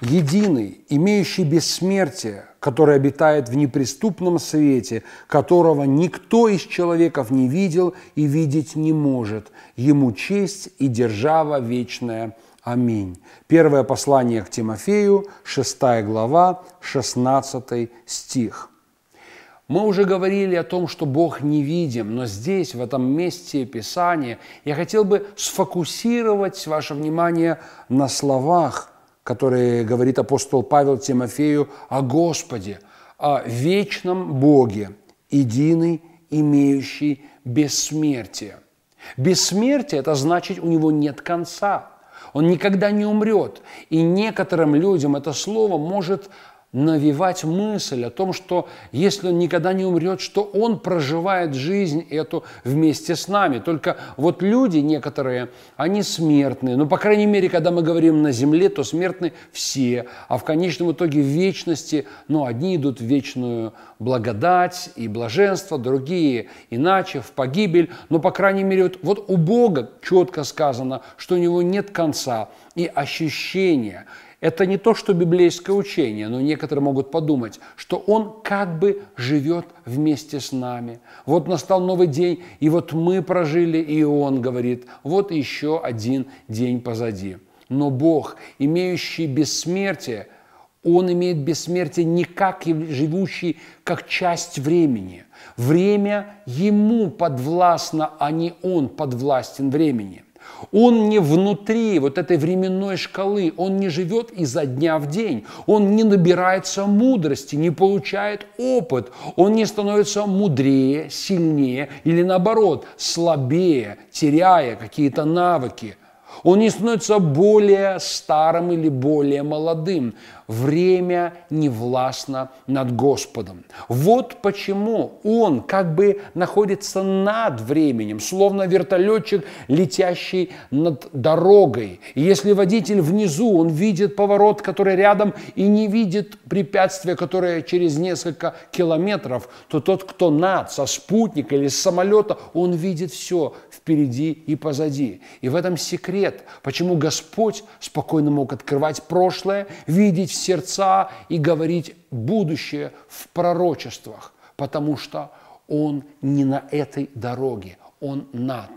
Единый, имеющий бессмертие, который обитает в неприступном свете, которого никто из человеков не видел и видеть не может. Ему честь и держава вечная. Аминь. Первое послание к Тимофею, 6 глава, 16 стих. Мы уже говорили о том, что Бог невидим, но здесь, в этом месте Писания, я хотел бы сфокусировать ваше внимание на словах – который говорит апостол Павел Тимофею о Господе, о вечном Боге, единый, имеющий бессмертие. Бессмертие – это значит, у него нет конца. Он никогда не умрет. И некоторым людям это слово может навевать мысль о том, что если он никогда не умрет, что он проживает жизнь эту вместе с нами. Только вот люди некоторые, они смертные. Ну, по крайней мере, когда мы говорим на земле, то смертны все. А в конечном итоге в вечности, ну, одни идут в вечную благодать и блаженство, другие иначе, в погибель. Но, по крайней мере, вот, вот у Бога четко сказано, что у него нет конца и ощущения – это не то, что библейское учение, но некоторые могут подумать, что Он как бы живет вместе с нами. Вот настал новый день, и вот мы прожили, и Он говорит, вот еще один день позади. Но Бог, имеющий бессмертие, он имеет бессмертие не как живущий, как часть времени. Время ему подвластно, а не он подвластен времени. Он не внутри вот этой временной шкалы, он не живет изо дня в день, он не набирается мудрости, не получает опыт, он не становится мудрее, сильнее или наоборот слабее, теряя какие-то навыки. Он не становится более старым или более молодым время не властно над Господом. Вот почему он как бы находится над временем, словно вертолетчик, летящий над дорогой. И если водитель внизу, он видит поворот, который рядом, и не видит препятствия, которое через несколько километров, то тот, кто над, со спутника или с самолета, он видит все впереди и позади. И в этом секрет, почему Господь спокойно мог открывать прошлое, видеть сердца и говорить будущее в пророчествах, потому что Он не на этой дороге, Он над,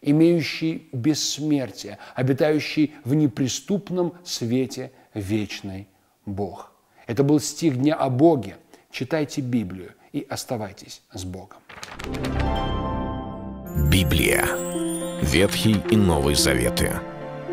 имеющий бессмертие, обитающий в неприступном свете вечный Бог. Это был стих дня о Боге. Читайте Библию и оставайтесь с Богом. Библия. Ветхий и Новый Заветы.